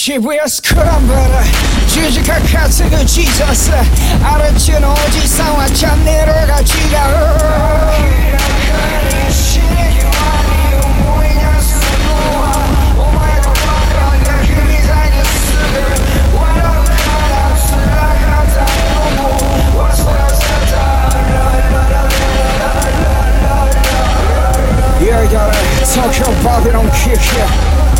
she Shibuya Scramble 十字架担ぐ Jesus 嵐のおじさんはチャンネルが such a father on kishia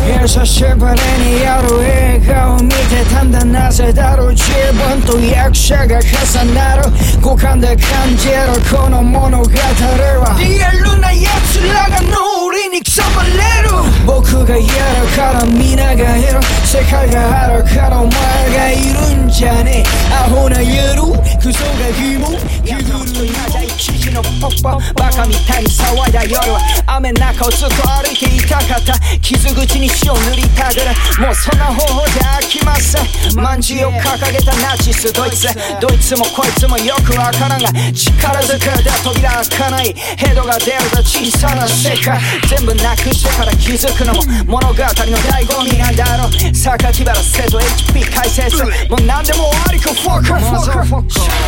Yes, I see, but any yaru ega umite tanda naze daru Jibun tu yakusha ga hasanaru Kukan de kanjero kono monogatari wa Diyaru na yatsura ga no uri ni kusamaleru Boku ga yaru kara mina ga iru Sekai ga haru kara omae がいるんじゃねえ。アホな夜クソが疑問。着ぐるみ一時のポッポバカみたいに騒いだ夜は雨の中をずっと歩いていたかった。傷口に塩塗りたぐるもうそんな方法じゃ飽きません。まんじゅうを掲げたナチスドイツ。どいつもこいつもよくわからんが力ずくで扉開かない。ヘドが出ると小さな世界。全部なくしてから気づくのも物語の醍醐味。榊原せず HP 解説もう何でも終わりかフォークフォー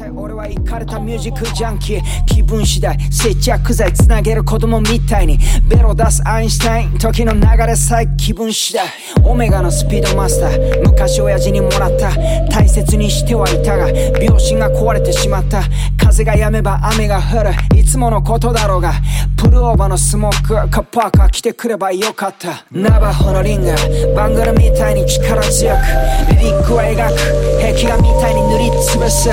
クれたミュージックジャンキー。気分次第。接着剤つなげる子供みたいに。ベロ出すアインシュタイン時の流れさえ気分次第。オメガのスピードマスター。昔親父にもらった。大切にしてはいたが秒針が壊れてしまった。風が止めば雨が降る。いつものことだろうが。プルオーバーのスモーク。カッパーカー来てくればよかった。ナバホのリング。バングルみたいに力強く。リリックは描く。壁画みたいに塗りつぶす。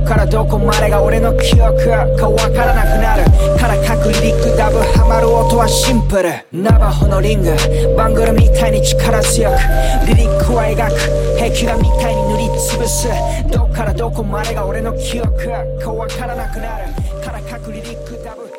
どっからどこまでが俺の記憶かわからなくなる。から各リリックダブハマる音はシンプル。ナバホのリング。バングルみたいに力強く。リリックは描く壁画みたいに塗りつぶす。どこからどこまでが俺の記憶かわからなくなる。から各リリックダブ